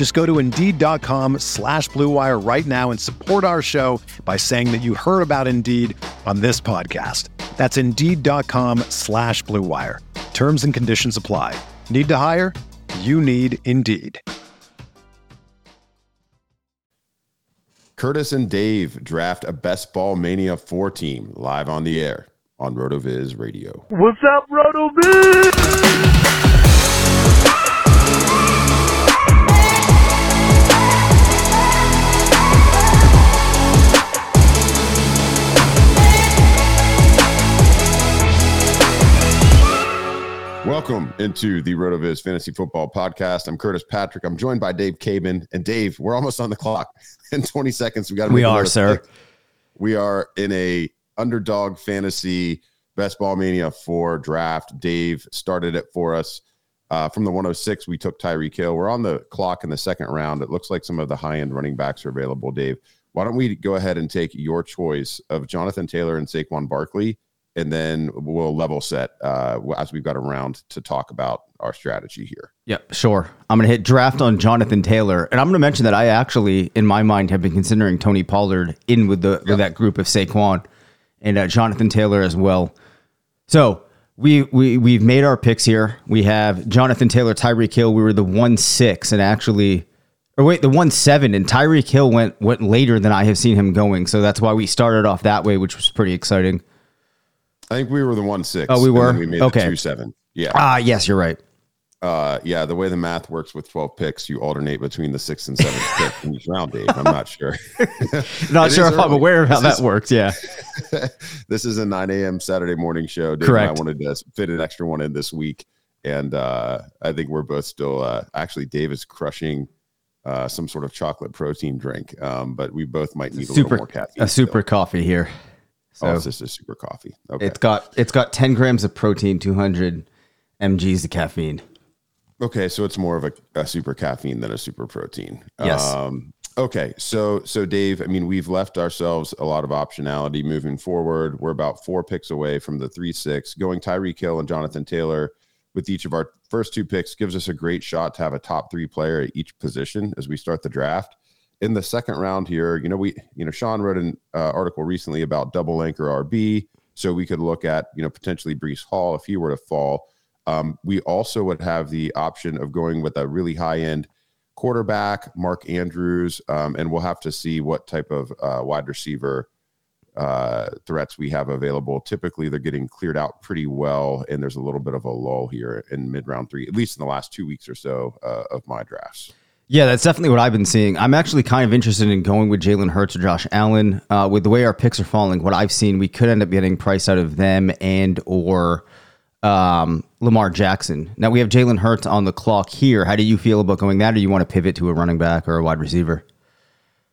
Just go to Indeed.com slash BlueWire right now and support our show by saying that you heard about Indeed on this podcast. That's Indeed.com slash BlueWire. Terms and conditions apply. Need to hire? You need Indeed. Curtis and Dave draft a Best Ball Mania 4 team live on the air on RotoViz Radio. What's up, RotoViz? Welcome into the RotoViz Fantasy Football Podcast. I'm Curtis Patrick. I'm joined by Dave Caban. And Dave, we're almost on the clock. In 20 seconds, we got to. We are, sir. Pick. We are in a underdog fantasy best ball mania for draft. Dave started it for us. Uh, from the 106, we took Tyreek Hill. We're on the clock in the second round. It looks like some of the high end running backs are available. Dave, why don't we go ahead and take your choice of Jonathan Taylor and Saquon Barkley? And then we'll level set uh, as we've got a round to talk about our strategy here. Yeah, sure. I'm going to hit draft on Jonathan Taylor, and I'm going to mention that I actually, in my mind, have been considering Tony Pollard in with the with that group of Saquon and uh, Jonathan Taylor as well. So we we we've made our picks here. We have Jonathan Taylor, Tyreek Hill. We were the one six, and actually. Or wait, the one seven and Tyreek Hill went went later than I have seen him going, so that's why we started off that way, which was pretty exciting. I think we were the one six. Oh, we were. we made okay. two seven. Yeah. Ah, yes, you're right. Uh, yeah. The way the math works with twelve picks, you alternate between the sixth and seventh pick in each round. Dave, I'm not sure. not sure if early. I'm aware of how this that is, works. Yeah. this is a 9 a.m. Saturday morning show. Dave Correct. I wanted to fit an extra one in this week, and uh, I think we're both still. Uh, actually, Dave is crushing. Uh, some sort of chocolate protein drink, um, but we both might need a super, little more caffeine. A super still. coffee here. So oh, it's just a super coffee. Okay. It's got it's got 10 grams of protein, 200 mg's of caffeine. Okay, so it's more of a, a super caffeine than a super protein. Yes. Um, okay, so so Dave, I mean, we've left ourselves a lot of optionality moving forward. We're about four picks away from the three six. Going Tyreek Hill and Jonathan Taylor with each of our first two picks gives us a great shot to have a top three player at each position as we start the draft in the second round here, you know, we, you know, Sean wrote an uh, article recently about double anchor RB. So we could look at, you know, potentially Breece Hall if he were to fall. Um, we also would have the option of going with a really high end quarterback, Mark Andrews, um, and we'll have to see what type of uh, wide receiver uh, threats we have available. Typically, they're getting cleared out pretty well, and there's a little bit of a lull here in mid round three, at least in the last two weeks or so uh, of my drafts. Yeah, that's definitely what I've been seeing. I'm actually kind of interested in going with Jalen Hurts or Josh Allen. Uh, with the way our picks are falling, what I've seen, we could end up getting price out of them and or um, Lamar Jackson. Now we have Jalen Hurts on the clock here. How do you feel about going that, or you want to pivot to a running back or a wide receiver?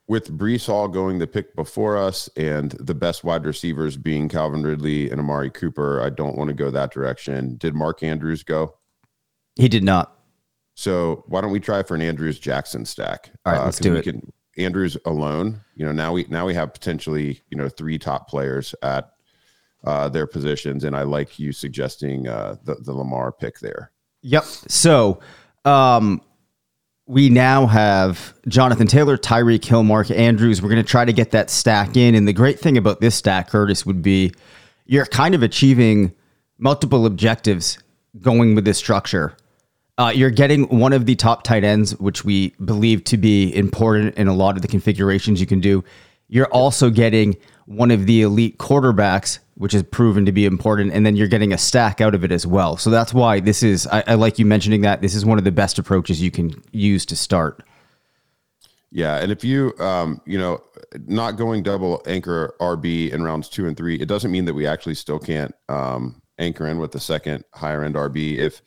With Breece Hall going the pick before us and the best wide receivers being Calvin Ridley and Amari Cooper, I don't want to go that direction. Did Mark Andrews go? He did not. So why don't we try for an Andrews Jackson stack? All right, uh, let's do it. Can, Andrews alone, you know, now we now we have potentially you know three top players at uh, their positions, and I like you suggesting uh, the the Lamar pick there. Yep. So um, we now have Jonathan Taylor, Tyreek Hill, Mark Andrews. We're going to try to get that stack in, and the great thing about this stack, Curtis, would be you're kind of achieving multiple objectives going with this structure. Uh, you're getting one of the top tight ends, which we believe to be important in a lot of the configurations you can do. You're also getting one of the elite quarterbacks, which has proven to be important, and then you're getting a stack out of it as well. So that's why this is, I, I like you mentioning that this is one of the best approaches you can use to start. Yeah, and if you, um, you know, not going double anchor RB in rounds two and three, it doesn't mean that we actually still can't um, anchor in with the second higher end RB. If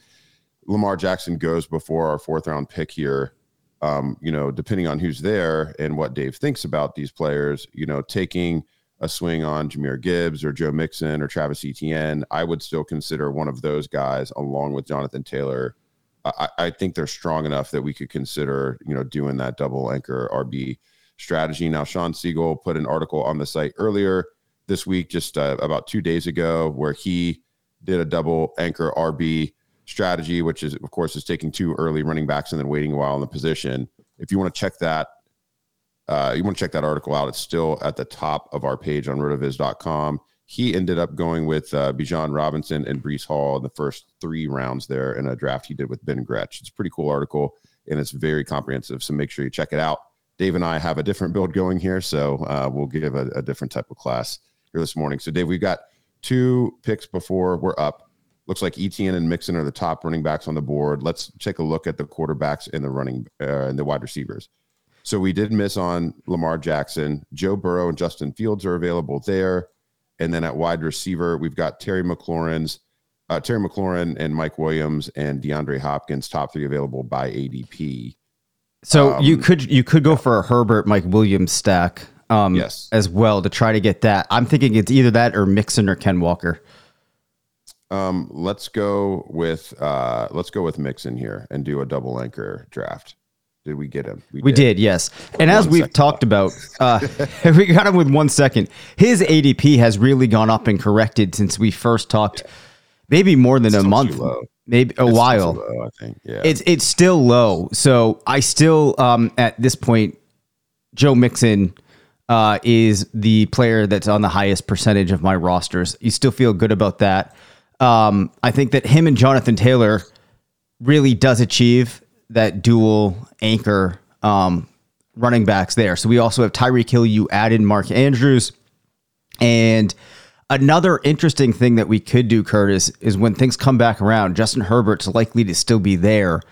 Lamar Jackson goes before our fourth round pick here, um, you know, depending on who's there and what Dave thinks about these players, you know, taking a swing on Jahmyr Gibbs or Joe Mixon or Travis Etienne, I would still consider one of those guys along with Jonathan Taylor I, I, think they're strong enough that we could consider, you know, doing that double anchor RB strategy. Now, Shawn Siegele put an article on the site earlier this week, just uh, about two days ago, where he did a double anchor RB strategy, which is, of course, is taking two early running backs and then waiting a while in the position. If you want to check that, uh, you want to check that article out. It's still at the top of our page on rotoviz.com he ended up going with uh, Bijan Robinson and Breece Hall in the first three rounds there in a draft he did with Ben Gretch. It's a pretty cool article and it's very comprehensive. So make sure you check it out. Dave and I have a different build going here, so uh, we'll give a, a, different type of class here this morning. So Dave, we've got two picks before we're up. Looks like Etienne and Mixon are the top running backs on the board. Let's take a look at the quarterbacks and the running uh, and the wide receivers. So we did miss on Lamar Jackson. Joe Burrow and Justin Fields are available there. And then at wide receiver, we've got Terry McLaurin's uh, Terry McLaurin and Mike Williams and DeAndre Hopkins, top three available by ADP. So um, you could you could go for a Herbert Mike Williams stack, um, yes, as well to try to get that. I'm thinking it's either that or Mixon or Ken Walker. Um, let's go with uh, let's go with Mixon here and do a double anchor draft. Did we get him? We, we did. did. yes. And as we've talked about, uh, we got him with one second. His ADP has really gone up and corrected since we first talked. Yeah. Maybe more than it's a month, maybe a it's while. Low, I think. Yeah, it's it's still low. So I still, um, at this point, Joe Mixon uh, is the player that's on the highest percentage of my rosters. You still feel good about that. Um, I think that him and Jonathan Taylor really does achieve that dual anchor um, running backs there. So we also have Tyreek Hill. You added Mark Andrews. And another interesting thing that we could do, Curtis, is when things come back around, Justin Herbert's likely to still be there.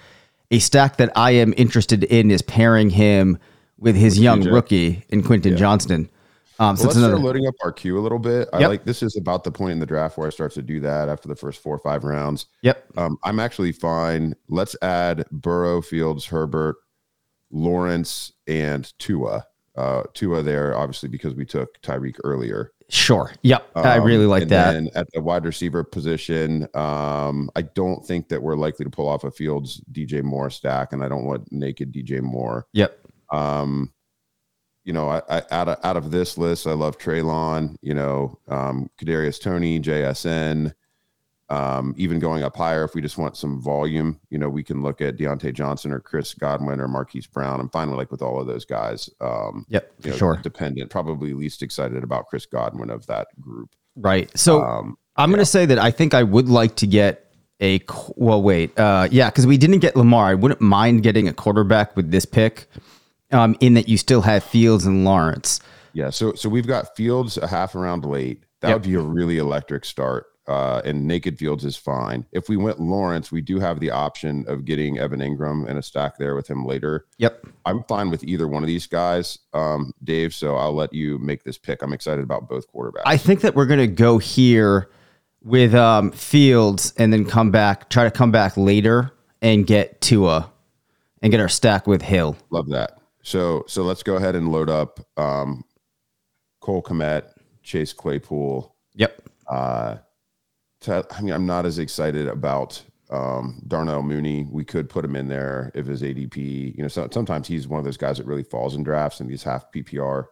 A stack that I am interested in is pairing him with his young rookie in Quentin yeah. Johnston. Um, well, let's another... start loading up our queue a little bit. I like this is about the point in the draft where I start to do that after the first four or five rounds. Yep. Um, I'm actually fine. Let's add Burrow, Fields, Herbert, Lawrence, and Tua. Uh, Tua there, obviously, because we took Tyreek earlier. Sure. Yep. Um, I really like that. And at the wide receiver position, um, I don't think that we're likely to pull off a Fields DJ Moore stack, and I don't want naked DJ Moore. Yep. Um, you know, I, I, out of out of this list, I love Treylon. You know, um, Kadarius Toney, JSN. Um, even going up higher, if we just want some volume, you know, we can look at Diontae Johnson or Chris Godwin or Marquise Brown. I'm with like with all of those guys. Um, yep, know, sure. Dependent, probably least excited about Chris Godwin of that group. Right. So um, I'm yeah. going to say that I think I would like to get a well. Wait, uh, yeah, because we didn't get Lamar. I wouldn't mind getting a quarterback with this pick um, in that you still have Fields and Lawrence. Yeah, so so we've got Fields a half around late. That yep. would be a really electric start. Uh, and naked Fields is fine. If we went Lawrence, we do have the option of getting Evan Engram and a stack there with him later. Yep. I'm fine with either one of these guys, um, Dave. So I'll let you make this pick. I'm excited about both quarterbacks. I think that we're going to go here with um, Fields and then come back, try to come back later and get Tua and get our stack with Hill. Love that. So so let's go ahead and load up um, Cole Kmet, Chase Claypool. Yep. Uh, to, I mean, I'm not as excited about um, Darnell Mooney. We could put him in there if his ADP. You know, so, sometimes he's one of those guys that really falls in drafts in these half PPR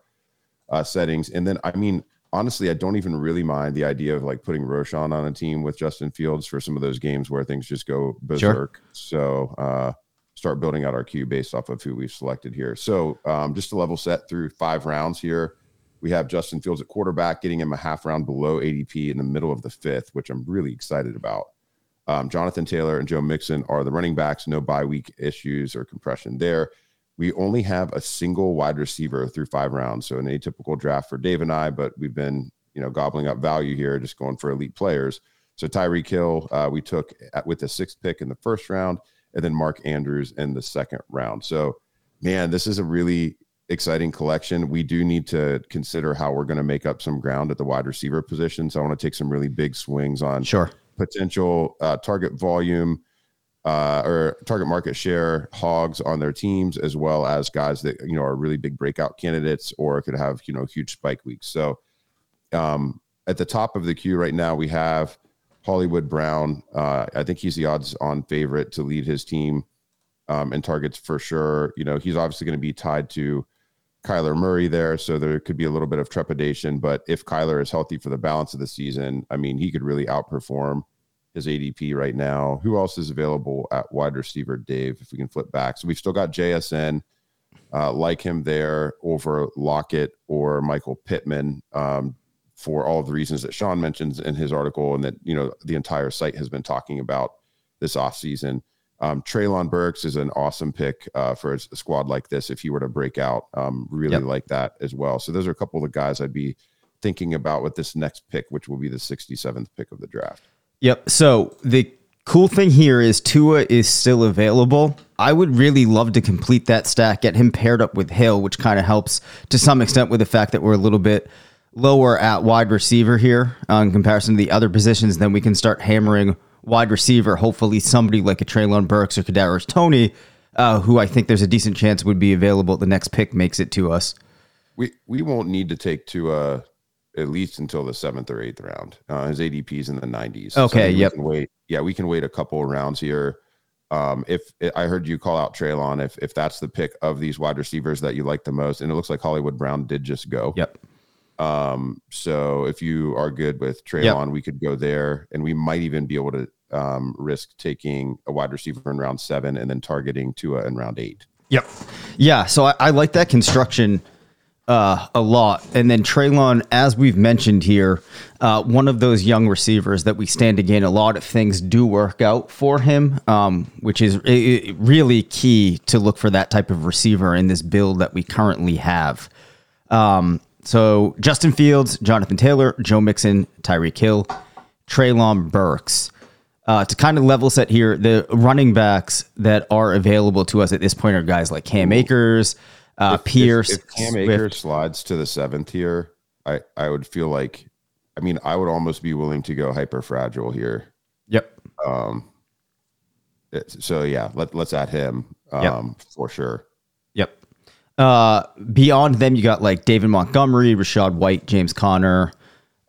uh, settings. And then, I mean, honestly, I don't even really mind the idea of like putting Roschon on a team with Justin Fields for some of those games where things just go berserk. Sure. So, uh, start building out our queue based off of who we've selected here. So um, just to level set through five rounds here, we have Justin Fields at quarterback, getting him a half round below ADP in the middle of the fifth, which I'm really excited about. Um, Jonathan Taylor and Joe Mixon are the running backs, no bye week issues or compression there. we only have a single wide receiver through five rounds. So an atypical draft for Dave and I, but we've been, you know, gobbling up value here, just going for elite players. So Tyreek Hill, uh, we took at, with the sixth pick in the first round, and then Mark Andrews in the second round. So, man, this is a really exciting collection. We do need to consider how we're going to make up some ground at the wide receiver position. So I want to take some really big swings on Sure. potential uh, target volume uh, or target market share hogs on their teams, as well as guys that you know are really big breakout candidates or could have you know huge spike weeks. So um, at the top of the queue right now, we have Hollywood Brown. Uh, I think he's the odds-on favorite to lead his team um, in targets for sure. You know, he's obviously going to be tied to Kyler Murray there, so there could be a little bit of trepidation. But if Kyler is healthy for the balance of the season, I mean, he could really outperform his ADP right now. Who else is available at wide receiver, Dave? If we can flip back, so we've still got JSN. Uh, like him there over Lockett or Michael Pittman um, for all of the reasons that Sean mentions in his article and that you know the entire site has been talking about this offseason. Um, Treylon Burks is an awesome pick uh, for a squad like this if he were to break out. Um, really Yep. like that as well. So those are a couple of the guys I'd be thinking about with this next pick, which will be the 67th pick of the draft. Yep. So the cool thing here is Tua is still available. I would really love to complete that stack, get him paired up with Hill, which kind of helps to some extent with the fact that we're a little bit lower at wide receiver here uh, in comparison to the other positions. Then we can start hammering wide receiver. Hopefully, somebody like a Treylon Burks or Kadarius Toney, uh, who I think there's a decent chance would be available at the next pick, makes it to us. We we won't need to take Tua at least until the seventh or eighth round. Uh, his ADP's in the 90s. Okay, we yep. wait. Yeah, we can wait a couple of rounds here. Um, if I heard you call out Treylon, if if that's the pick of these wide receivers that you like the most, and it looks like Hollywood Brown did just go. Yep. Um, so if you are good with Treylon, we could go there, and we might even be able to um, risk taking a wide receiver in round seven and then targeting Tua in round eight. Yep. Yeah. So I, I like that construction uh, a lot. And then Treylon, as we've mentioned here, uh, one of those young receivers that we stand to gain. A lot of things do work out for him, um, which is i- i- really key to look for that type of receiver in this build that we currently have. Um, so Justin Fields, Jonathan Taylor, Joe Mixon, Tyreek Hill, Treylon Burks. Uh, to kind of level set here, the running backs that are available to us at this point are guys like Cam Akers, uh, Pierce, If, if Cam Swift. Akers slides to the seventh here, I I would feel like, I mean, I would almost be willing to go hyper fragile here. Yep. Um, so yeah, let let's add him Yep. um for sure. Uh, beyond them, you got like David Montgomery, Rachaad White, James Conner,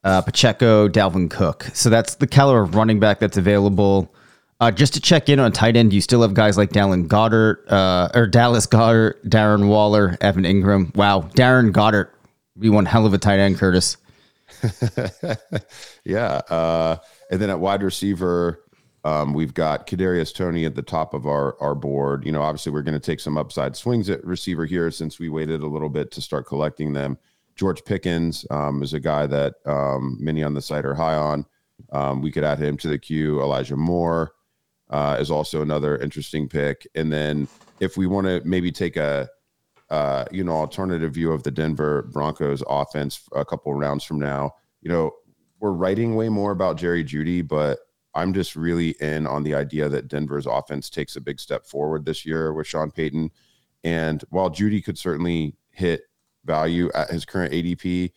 uh, Pacheco, Dalvin Cook. So that's the caliber of running back that's available. Uh, just to check in on tight end, you still have guys like Dallin Goedert, uh, or Dallas Goedert, Darren Waller, Evan Engram. Wow, Darren Goedert, be one hell of a tight end, Curtis. yeah. Uh, and then at wide receiver, um, we've got Kadarius Toney at the top of our our board. You know, obviously we're going to take some upside swings at receiver here since we waited a little bit to start collecting them. George Pickens um, is a guy that um, many on the site are high on. Um, we could add him to the queue. Elijah Moore uh, is also another interesting pick. And then if we want to maybe take a uh, you know alternative view of the Denver Broncos offense a couple rounds from now, you know we're writing way more about Jerry Jeudy, but I'm just really in on the idea that Denver's offense takes a big step forward this year with Sean Payton. And while Jeudy could certainly hit value at his current ADP,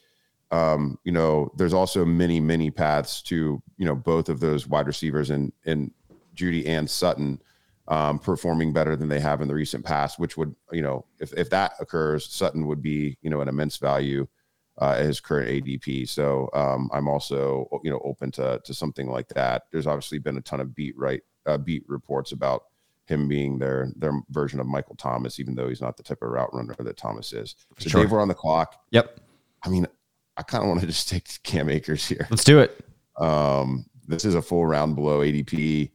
um, you know, there's also many, many paths to, you know, both of those wide receivers and and Jeudy and Sutton um, performing better than they have in the recent past, which would, you know, if, if that occurs, Sutton would be, you know, an immense value uh, at his current ADP. So um, I'm also, you know, open to to something like that. There's obviously been a ton of beat right uh, beat reports about him being their their version of Michael Thomas, even though he's not the type of route runner that Thomas is. So Sure. Dave, we're on the clock. Yep. I mean, I kind of want to just take Cam Akers here. Let's do it. Um, this is a full round below ADP,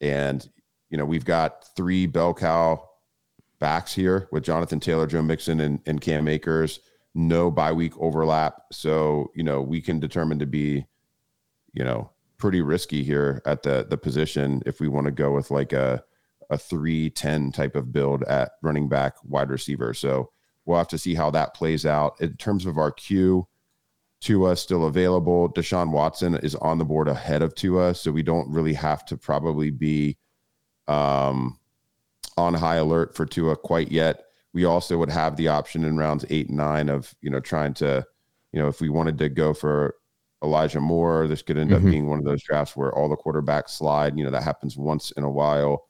and you know we've got three bell cow backs here with Jonathan Taylor, Joe Mixon, and, and Cam Akers. No bye week overlap, so you know we can determine to be, you know, pretty risky here at the the position if we want to go with like a a three ten type of build at running back, wide receiver. So we'll have to see how that plays out in terms of our queue. Tua still available. Deshaun Watson is on the board ahead of Tua, so we don't really have to probably be um, on high alert for Tua quite yet. We also would have the option in rounds eight and nine of you know trying to, you know, if we wanted to go for Elijah Moore, this could end mm-hmm. up being one of those drafts where all the quarterbacks slide. You know, that happens once in a while.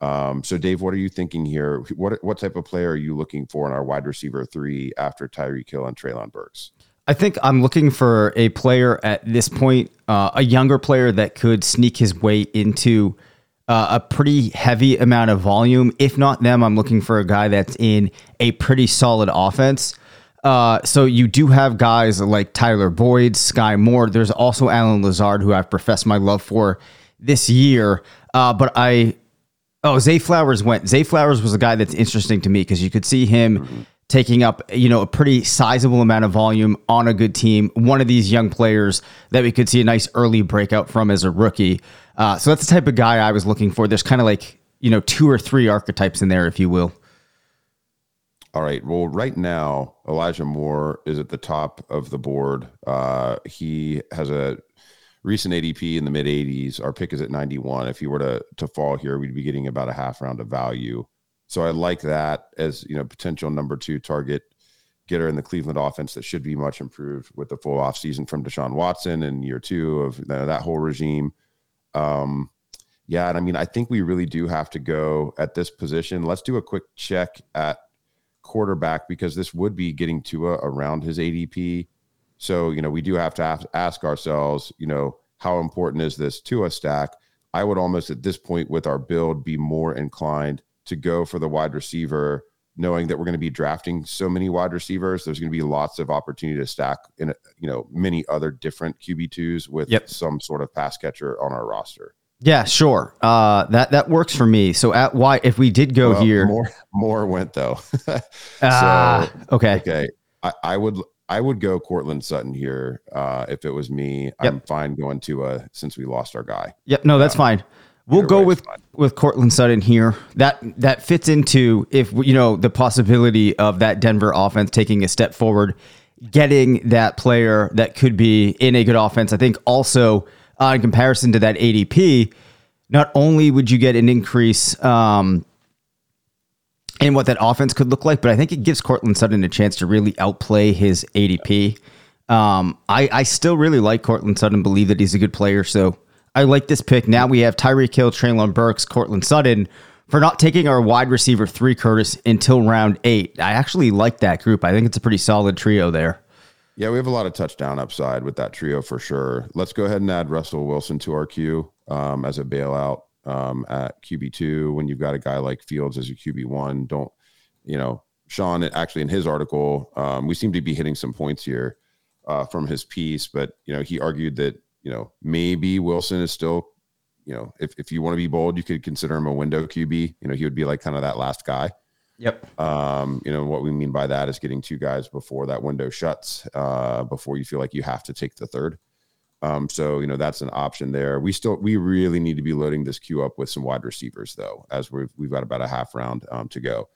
Um, so, Dave, what are you thinking here? What what type of player are you looking for in our wide receiver three after Tyreek Hill and Treylon Burks? I think I'm looking for a player at this point, uh, a younger player that could sneak his way into uh, a pretty heavy amount of volume. If not them, I'm looking for a guy that's in a pretty solid offense. Uh, so you do have guys like Tyler Boyd, Sky Moore. There's also Allen Lazard, who I've professed my love for this year. Uh, but I, oh, Zay Flowers went. Zay Flowers was a guy that's interesting to me because you could see him. Taking up you know a pretty sizable amount of volume on a good team. One of these young players that we could see a nice early breakout from as a rookie. Uh, so that's the type of guy I was looking for. There's kind of like you know two or three archetypes in there, if you will. All right. Well, right now Elijah Moore is at the top of the board. Uh, he has a recent ADP in the mid 80s. Our pick is at 91. If he were to to fall here, we'd be getting about a half round of value. So I like that as you know potential number two target getter in the Cleveland offense that should be much improved with the full offseason from Deshaun Watson and year two of that whole regime. Um, yeah, and I mean, I think we really do have to go at this position. Let's do a quick check at quarterback because this would be getting Tua around his ADP. So, you know, we do have to ask ourselves, you know, how important is this Tua stack? I would almost at this point with our build be more inclined to go for the wide receiver, knowing that we're going to be drafting so many wide receivers. There's going to be lots of opportunity to stack in, you know, many other different QB twos with yep. some sort of pass catcher on our roster. Yeah, sure. Uh, that that works for me. So at why if we did go well, here, more more went though. Ah, uh, okay. Okay. I, I would I would go Courtland Sutton here uh, if it was me. Yep. I'm fine going to uh since we lost our guy. Yep. No, that's um, fine. We'll go with fine. with Courtland Sutton here. That that fits into if you know the possibility of that Denver offense taking a step forward, getting that player that could be in a good offense. I think also uh, in comparison to that ADP, not only would you get an increase um, in what that offense could look like, but I think it gives Courtland Sutton a chance to really outplay his ADP. Um, I, I still really like Courtland Sutton, believe that he's a good player. So I like this pick. Now we have Tyreek Hill, Treylon Burks, Courtland Sutton for not taking our wide receiver three, Curtis, until round eight. I actually like that group. I think it's a pretty solid trio there. Yeah, we have a lot of touchdown upside with that trio for sure. Let's go ahead and add Russell Wilson to our queue um, as a bailout um, at QB two. When you've got a guy like Fields as your QB one, don't you know? Sean actually in his article, um, we seem to be hitting some points here uh, from his piece, but you know he argued that you know, maybe Wilson is still, you know, if, if you want to be bold, you could consider him a window QB. You know, he would be like kind of that last guy. Yep. Um, you know, what we mean by that is getting two guys before that window shuts, uh, before you feel like you have to take the third. Um, so you know that's an option there. We still we really need to be loading this queue up with some wide receivers though, as we've we've got about a half round um, to go.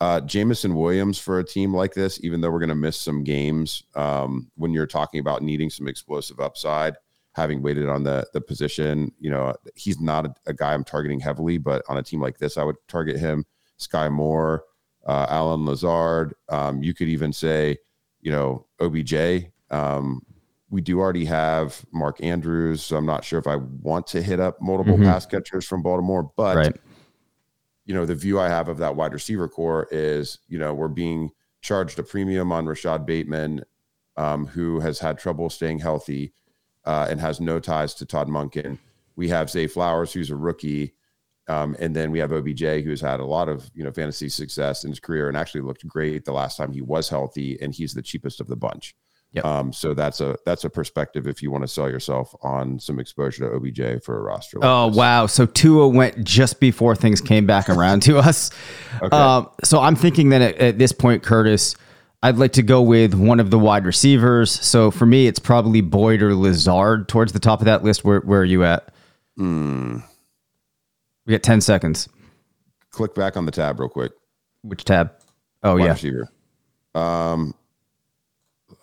Uh, Jameson Williams for a team like this, even though we're going to miss some games, um, when you're talking about needing some explosive upside, having waited on the the position. You know, he's not a, a, guy I'm targeting heavily, but on a team like this, I would target him. Sky Moore, uh, Allen Lazard. Um, you could even say, you know, OBJ. Um, we do already have Mark Andrews, so I'm not sure if I want to hit up multiple mm-hmm. pass catchers from Baltimore, but. Right. You know, the view I have of that wide receiver corps is, you know, we're being charged a premium on Rashod Bateman, um, who has had trouble staying healthy uh, and has no ties to Todd Monken. We have Zay Flowers, who's a rookie. Um, and then we have OBJ, who's had a lot of you know fantasy success in his career and actually looked great the last time he was healthy, and he's the cheapest of the bunch. Yep. Um, so that's a that's a perspective if you want to sell yourself on some exposure to OBJ for a roster. Like oh this. wow! So Tua went just before things came back around to us. Okay. Um, so I'm thinking that at, at, this point, Curtis, I'd like to go with one of the wide receivers. So for me, it's probably Boyd or Lazard towards the top of that list. Where, where are you at? Mm. We got 10 seconds. click back on the tab real quick. Which tab? Oh Wide yeah. receiver. Um,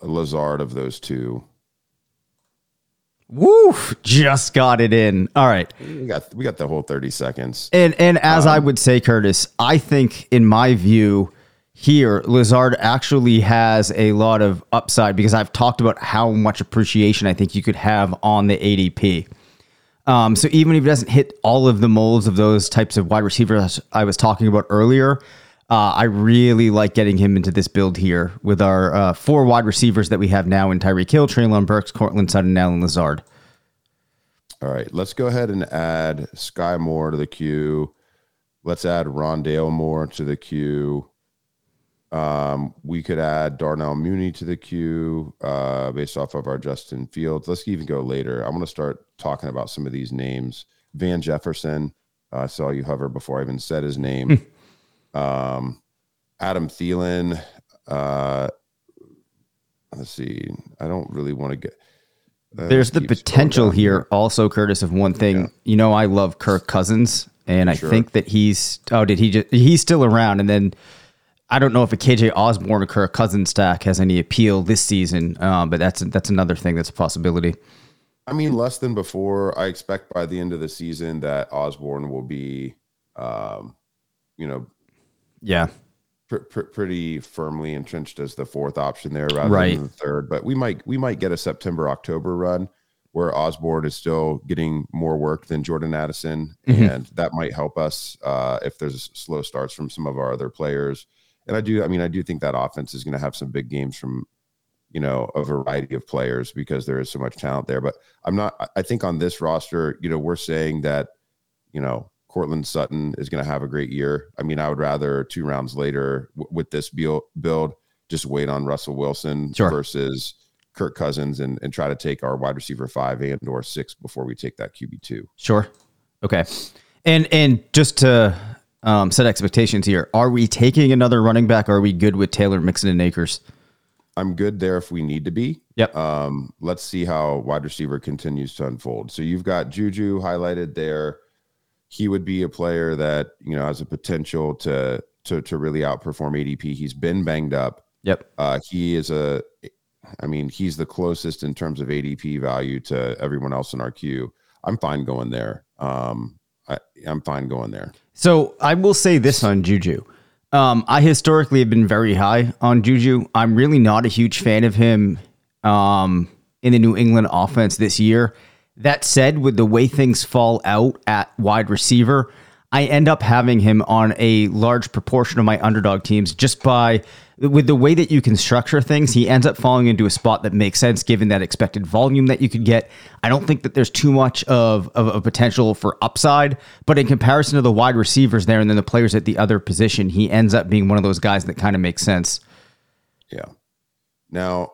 Lazard of those two. Woo! Just got it in. All right. We got we got the whole thirty seconds. And and as I would say, Curtis, I think in my view here, Lazard actually has a lot of upside because I've talked about how much appreciation I think you could have on the ADP. Um, so even if he doesn't hit all of the molds of those types of wide receivers I was talking about earlier, uh, I really like getting him into this build here with our uh, four wide receivers that we have now in Tyreek Hill, Treylon Burks, Courtland Sutton, Allen Lazard. All right, let's go ahead and add Sky Moore to the queue. Let's add Rondale Moore to the queue. Um, we could add Darnell Mooney to the queue uh, based off of our Justin Fields. Let's even go later. I'm going to start talking about some of these names. Van Jefferson. uh, I saw you hover before I even said his name. um, Adam Thielen. Uh, let's see. I don't really want to get. uh, There's the potential down here, also, Curtis, of one thing. You know, I love Kirk Cousins, and I think that he's. Oh, did he just? He's still around, and then I don't know if a KJ Osborn or Kirk Cousins stack has any appeal this season, um, but that's that's another thing that's a possibility. I mean, less than before. I expect by the end of the season that Osborn will be, um, you know, Yeah, pr- pr- pretty firmly entrenched as the fourth option there, rather Right. than the third. But we might we might get a September October run where Osborn is still getting more work than Jordan Addison, Mhm. and that might help us uh, if there's slow starts from some of our other players. And I do, I mean, I do think that offense is going to have some big games from you know a variety of players because there is so much talent there. But I'm not. I- think on this roster, you know, we're saying that you know Courtland Sutton is going to have a great year. I mean, I would rather two rounds later w- with this build, build just wait on Russell Wilson Sure. versus Kirk Cousins and, and try to take our wide receiver five and or six before we take that QB two. sure, okay. And and just to um, set expectations here, are we taking another running back? Or are we good with Taylor Mixon and Akers? I'm good there if we need to be. Yep. Um, let's see how wide receiver continues to unfold. So you've got Juju highlighted there. He would be a player that you know has a potential to to to really outperform ADP. He's been banged up. Yep. Uh, he is a, I mean, he's the closest in terms of ADP value to everyone else in our queue. I'm fine going there. Um, I, I'm fine going there. So I will say this on Juju. Um, I historically have been very high on Juju. I'm really not a huge fan of him um, in the New England offense this year. That said, with the way things fall out at wide receiver, I end up having him on a large proportion of my underdog teams just by with the way that you can structure things. He ends up falling into a spot that makes sense given that expected volume that you could get. I don't think that there's too much of, of a potential for upside, but in comparison to the wide receivers there and then the players at the other position, he ends up being one of those guys that kind of makes sense. Yeah. Now,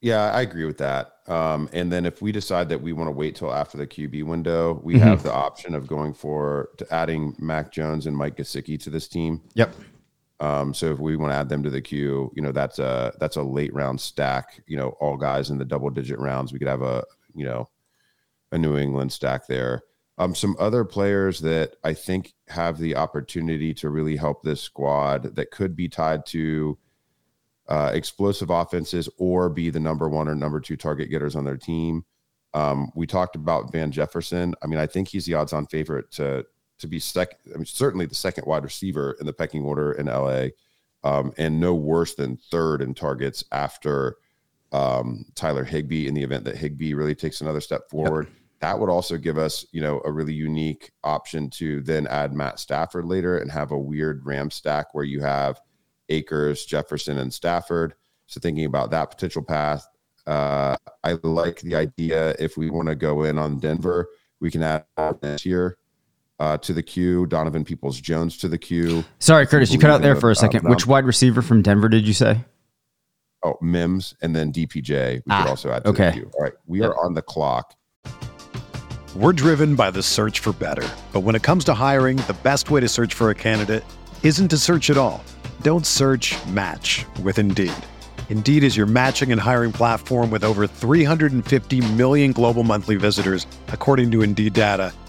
yeah, I agree with that. Um, and then if we decide that we want to wait till after the QB window, we have the option of going for to adding Mac Jones and Mike Gesicki to this team. Yep. Um, so if we want to add them to the queue, you know, that's a that's a late round stack. You know, all guys in the double digit rounds. We could have a you know a New England stack there. Um, some other players that I think have the opportunity to really help this squad that could be tied to uh, explosive offenses or be the number one or number two target getters on their team. Um, we talked about Van Jefferson. I mean, I think he's the odds-on favorite to to be second. I mean, certainly the second wide receiver in the pecking order in LA, um, and no worse than third in targets after um, Tyler Higbee. In the event that Higbee really takes another step forward, that would also give us, you know, a really unique option to then add Matt Stafford later and have a weird Ram stack where you have Akers, Jefferson, and Stafford. So thinking about that potential path, uh, I like the idea. If we want to go in on Denver, we can add this here uh, to the queue. Donovan Peoples Jones to the queue. Sorry, Curtis, you cut out there for a in the, uh, second. Which wide receiver from Denver did you say? Oh, Mims, and then DPJ. We Ah, could also add to okay. the queue. All right, we Yep. are on the clock. We're driven by the search for better. But when it comes to hiring, the best way to search for a candidate isn't to search at all. Don't search match with Indeed. Indeed is your matching and hiring platform with over 350 million global monthly visitors, according to Indeed data,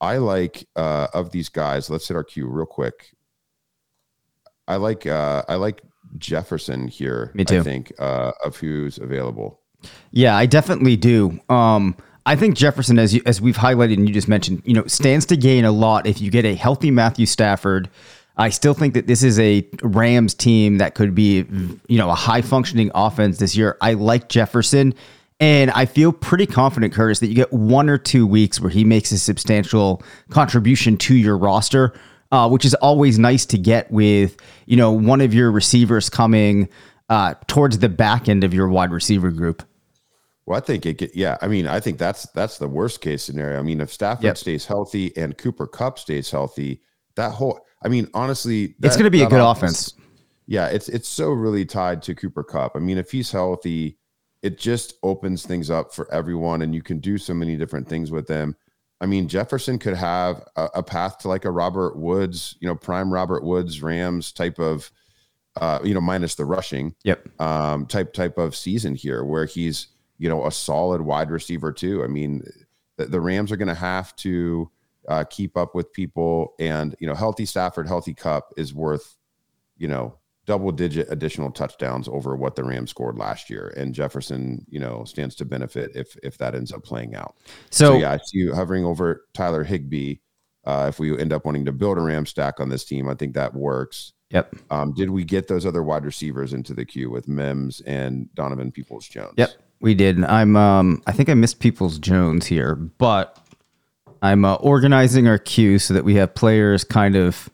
I like uh, of these guys. Let's hit our queue real quick. I like uh, I like Jefferson here. Me too. I think uh, of who's available. Yeah, I definitely do. Um, I think Jefferson, as you, as we've highlighted and you just mentioned, you know, stands to gain a lot if you get a healthy Matthew Stafford. I still think that this is a Rams team that could be, you know, a high functioning offense this year. I like Jefferson. And I feel pretty confident, Curtis, that you get one or two weeks where he makes a substantial contribution to your roster, uh, which is always nice to get with, you know, one of your receivers coming uh, towards the back end of your wide receiver group. Well, I think it. Get, yeah, I mean, I think that's that's the worst case scenario. I mean, if Stafford Yep. stays healthy and Cooper Kupp stays healthy, that whole. I mean, honestly, It's going to be a that good offense. Yeah, it's it's so really tied to Cooper Kupp. I mean, if he's healthy, it just opens things up for everyone, and you can do so many different things with them. I mean, Jefferson could have a, a path to like a Robert Woods, you know, prime Robert Woods Rams type of, uh, you know, minus the rushing Yep. um, type type of season here, where he's you know a solid wide receiver too. I mean, the, the Rams are going to have to uh, keep up with people, and you know, healthy Stafford, healthy Kupp is worth you know double digit additional touchdowns over what the Rams scored last year, and Jefferson you know stands to benefit if if that ends up playing out. So, So, yeah, I see you hovering over Tyler Higbee. Uh, if we end up wanting to build a Ram stack on this team, I think that works. yep. Um, did we get those other wide receivers into the queue with Mims and Donovan Peoples Jones? Yep, we did. I'm um I think I missed Peoples Jones here, but I'm uh, organizing our queue so that we have players kind of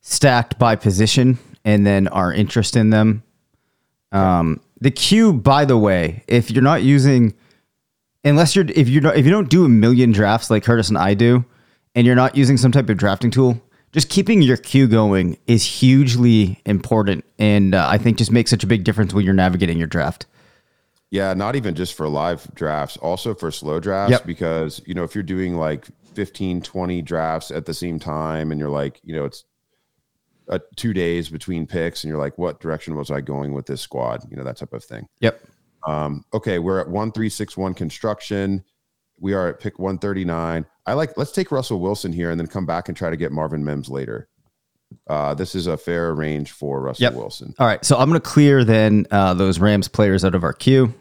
stacked by position and then our interest in them. Um the queue by the way, if you're not using unless you're if you're not if you don't do a million drafts like Curtis and I do and you're not using some type of drafting tool, just keeping your queue going is hugely important and uh, I think just makes such a big difference when you're navigating your draft. Yeah, not even just for live drafts, also for slow drafts, Yep. because, you know, if you're doing like 15, 20 drafts at the same time and you're like, you know, it's uh, two days between picks and you're like, what direction was I going with this squad? You know, that type of thing. Yep. Um, okay, we're at 1361 construction. We are at pick 139. I like, let's take Russell Wilson here and then come back and try to get Marvin Mims later. Uh, this is a fair range for Russell Yep. Wilson. All right, so I'm going to clear then uh, those Rams players out of our queue,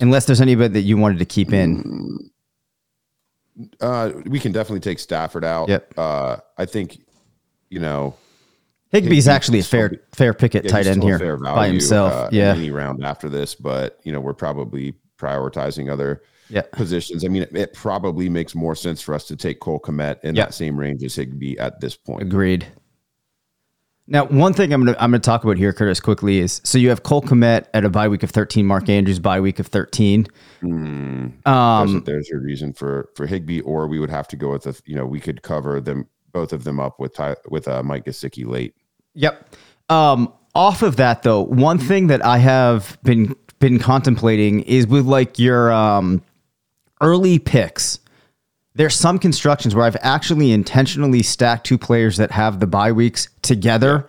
unless there's anybody that you wanted to keep in. Uh, we can definitely take Stafford out. Yep. Uh, I think, you know, Higbee's Higbee actually a still fair fair pick at yeah, tight end here fair by himself. uh, in yeah, any round after this, but you know, we're probably prioritizing other yeah, positions. I mean, it, it probably makes more sense for us to take Cole Kmet in Yeah. that same range as Higbee at this point. agreed. Now, one thing I'm gonna I'm gonna talk about here, Curtis, quickly is so you have Cole Kmet at a bye week of 13, Mark Andrews bye week of 13. Hmm. Um, there's, there's your reason for for Higbee, or we would have to go with a, you know, we could cover them both of them up with Ty, with uh, Mike Gesicki late. Yep. Um, off of that though, one thing that I have been been contemplating is with like your um, early picks. There's some constructions where I've actually intentionally stacked two players that have the bye weeks together,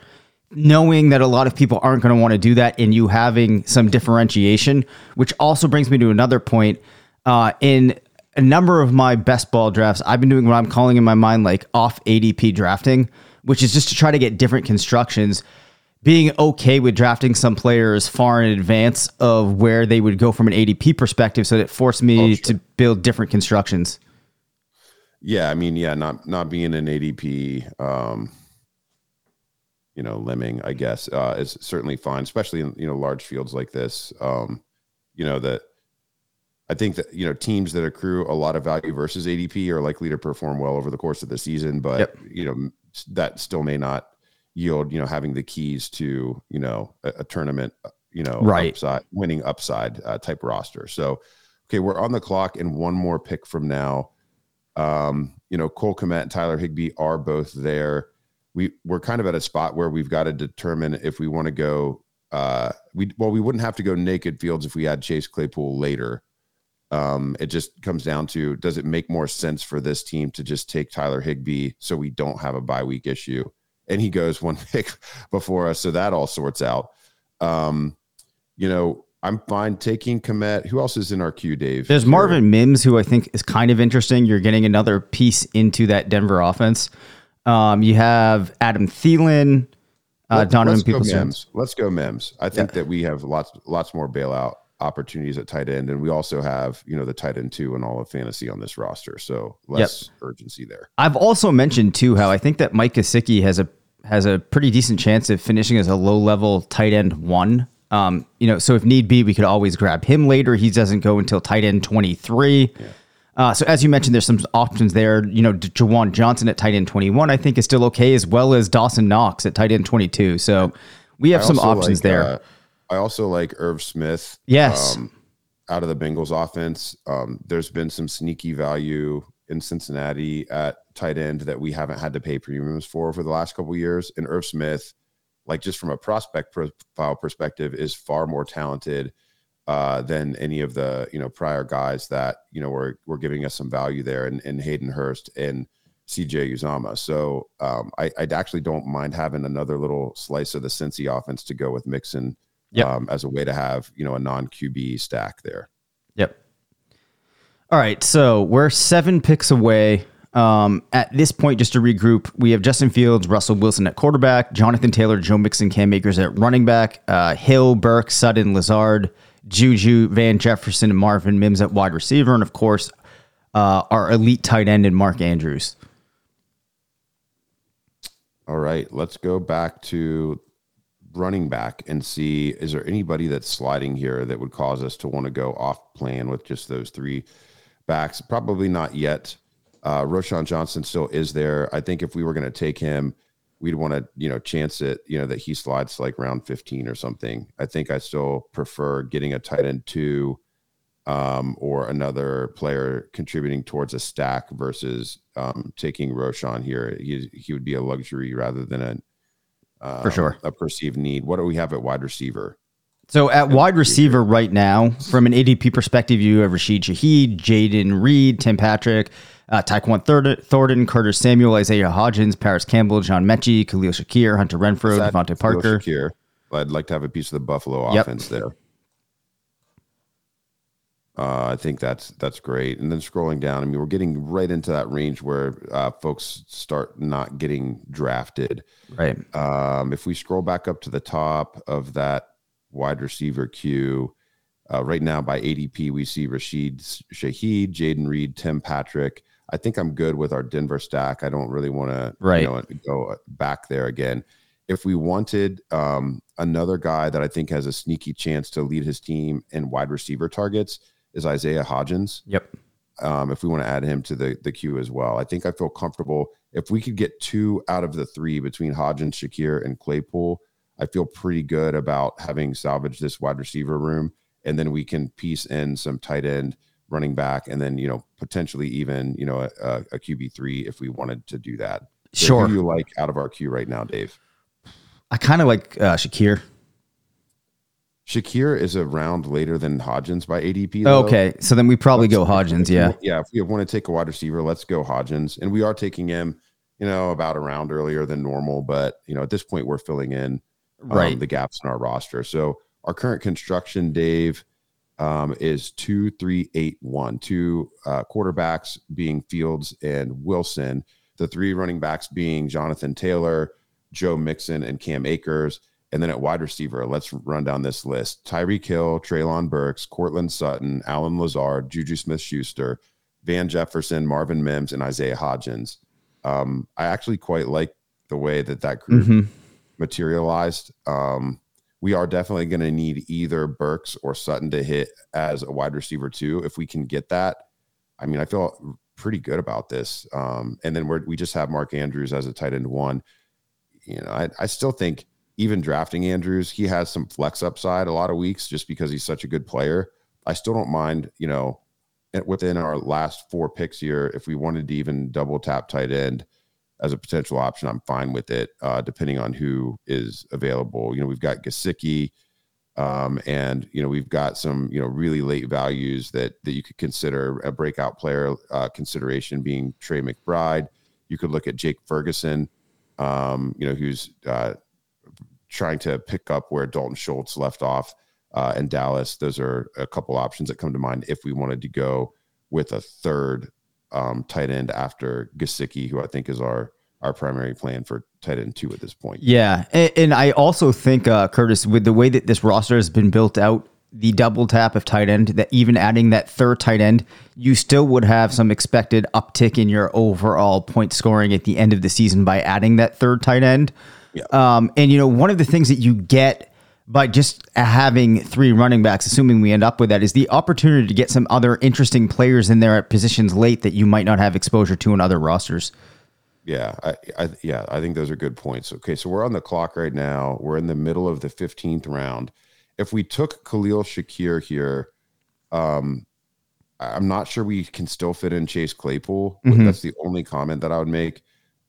knowing that a lot of people aren't going to want to do that and you having some differentiation, which also brings me to another point. Uh, in a number of my best ball drafts, I've been doing what I'm calling in my mind like off ADP drafting, which is just to try to get different constructions. Being okay with drafting some players far in advance of where they would go from an ADP perspective, so that it forced me Oh, sure. to build different constructions. Yeah, I mean, yeah, not not being an ADP, um, you know, lemming, I guess, uh, is certainly fine, especially in you know large fields like this. Um, you know that I think that you know teams that accrue a lot of value versus ADP are likely to perform well over the course of the season, but Yep. you know that still may not yield you know having the keys to you know a, a tournament, uh, you know, Right. upside, winning upside uh, type roster. So, okay, we're on the clock, and one more pick from now um, you know, Cole Kmet and Tyler Higbee are both there. We we're kind of at a spot where we've got to determine if we want to go. Uh, we well, we wouldn't have to go naked fields if we had Chase Claypool later. Um, it just comes down to does it make more sense for this team to just take Tyler Higbee so we don't have a bye week issue? And he goes one pick before us, so that all sorts out. Um, you know, I'm fine taking Kmet. Who else is in our queue, Dave? There's Here. Marvin Mims, who I think is kind of interesting. You're getting another piece into that Denver offense. Um, you have Adam Thielen, uh, Let- Donovan let's go Peoples. Mims. Let's go Mims. I think that we have lots lots more bailout opportunities at tight end, and we also have you know the tight end two and all of fantasy on this roster, so less urgency there. I've also mentioned too how I think that Mike Gesicki has a has a pretty decent chance of finishing as a low level tight end one. Um, you know, so if need be, we could always grab him later. He doesn't go until tight end twenty three. Uh, so as you mentioned, there's some options there. You know, Juwan Johnson at tight end 21, I think is still okay, as well as Dawson Knox at tight end 22. So we have I some options like, there. uh, I also like Irv Smith. Yes. um, out of the Bengals offense. Um, there's been some sneaky value in Cincinnati at tight end that we haven't had to pay premiums for for the last couple of years. And Irv Smith, like just from a prospect profile perspective, is far more talented uh, than any of the you know prior guys that you know were were giving us some value there, and, and Hayden Hurst and CJ Uzomah. So um, I, I actually don't mind having another little slice of the Cincy offense to go with Mixon Yep. um, as a way to have you know a non QB stack there. Yep. All right, so we're seven picks away. Um, at this point, just to regroup, we have Justin Fields, Russell Wilson at quarterback, Jonathan Taylor, Joe Mixon, Cam Akers at running back, uh, Hill, Burks, Sutton, Lazard, Juju, Van Jefferson, and Marvin Mims at wide receiver, and of course, uh, our elite tight end and Mark Andrews. All right, let's go back to running back and see is there anybody that's sliding here that would cause us to want to go off plan with just those three backs? Probably not yet. Uh, Roschon Johnson still is there. I think if we were going to take him, we'd want to, you know, chance it, you know, that he slides like round 15 or something. I think I still prefer getting a tight end two um, or another player contributing towards a stack versus um, taking Roschon here. He, he would be a luxury rather than a, um, For sure. a perceived need. What do we have at wide receiver? So at wide receiver right now, from an ADP perspective, you have Rashid Shaheed, Jayden Reed, Tim Patrick, uh, Tyquan Thornton, Curtis Samuel, Isaiah Hodgins, Parris Campbell, John Metchie, Khalil Shakir, Hunter Renfrow, DeVante Khalil Parker. Shakir? I'd like to have a piece of the Buffalo Yep. offense there. Uh, I think that's that's great. And then scrolling down, I mean, we're getting right into that range where uh, folks start not getting drafted. Right. Um, if we scroll back up to the top of that wide receiver queue, uh, right now by ADP, we see Rashid Shaheed, Jayden Reed, Tim Patrick. I think I'm good with our Denver stack. I don't really want to Right. you know, go back there again. If we wanted um, another guy that I think has a sneaky chance to lead his team in wide receiver targets is Isaiah Hodgins Yep. um, if we want to add him to the the queue as well. I think I feel comfortable if we could get two out of the three between Hodgins, Shakir, and Claypool. I feel pretty good about having salvaged this wide receiver room, and then we can piece in some tight end, running back, and then you know potentially even you know a, a QB three if we wanted to do that. So Sure. Who do you like out of our queue right now, Dave? I kind of like uh, Shakir. Shakir is a round later than Hodgins by ADP. though. Okay, so then we probably Let's- go Hodgins. if Yeah. Yeah. If we want to take a wide receiver, let's go Hodgins. And we are taking him you know, about a round earlier than normal. But you know, at this point, we're filling in um, Right. the gaps in our roster. So our current construction, Dave, um, is two, three, eight, one. Two uh, quarterbacks being Fields and Wilson. The three running backs being Jonathan Taylor, Joe Mixon, and Cam Akers. And then at wide receiver, let's run down this list: Tyreek Hill, Treylon Burks, Courtland Sutton, Allen Lazard, Juju Smith-Schuster, Van Jefferson, Marvin Mims, and Isaiah Hodgins. Um, I actually quite like the way that that group Mhm. materialized. Um, we are definitely going to need either Burks or Sutton to hit as a wide receiver too. If we can get that, I mean, I feel pretty good about this. Um, and then we're, we just have Mark Andrews as a tight end one. You know, I, I still think even drafting Andrews, he has some flex upside a lot of weeks just because he's such a good player. I still don't mind, you know, within our last four picks here, if we wanted to even double tap tight end as a potential option, I'm fine with it, uh, depending on who is available. You know, we've got Gesicki, um, and you know we've got some you know really late values that that you could consider a breakout player uh, consideration being Trey McBride. You could look at Jake Ferguson, um, you know, who's uh, trying to pick up where Dalton Schultz left off uh, in Dallas. Those are a couple options that come to mind if we wanted to go with a third um, tight end after Gesicki, who I think is our our primary plan for tight end two at this point. Yeah, and, and I also think uh, Curtis, with the way that this roster has been built out, the double tap of tight end, that even adding that third tight end, you still would have some expected uptick in your overall point scoring at the end of the season by adding that third tight end. Yeah. Um, and you know, one of the things that you get by just having three running backs, assuming we end up with that, is the opportunity to get some other interesting players in there at positions late that you might not have exposure to in other rosters. Yeah, I, I yeah, I think those are good points. Okay, so we're on the clock right now. We're in the middle of the 15th round. If we took Khalil Shakir here, um, I'm not sure we can still fit in Chase Claypool. Mhm. That's the only comment that I would make.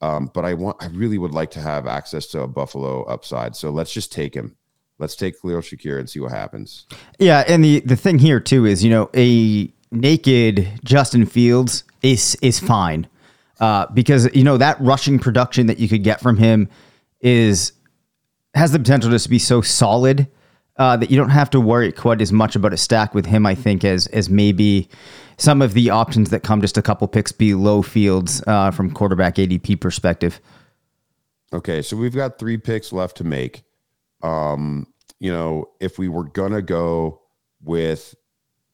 Um, but I want, I really would like to have access to a Buffalo upside. So let's just take him. Let's take Khalil Shakir and see what happens. Yeah, and the the thing here too is, you know, a naked Justin Fields is is fine. Uh, because you know that rushing production that you could get from him is has the potential just to be so solid uh, that you don't have to worry quite as much about a stack with him. I think as as maybe some of the options that come just a couple picks below Fields uh, from quarterback ADP perspective. Okay, so we've got three picks left to make. Um, you know, if we were gonna go with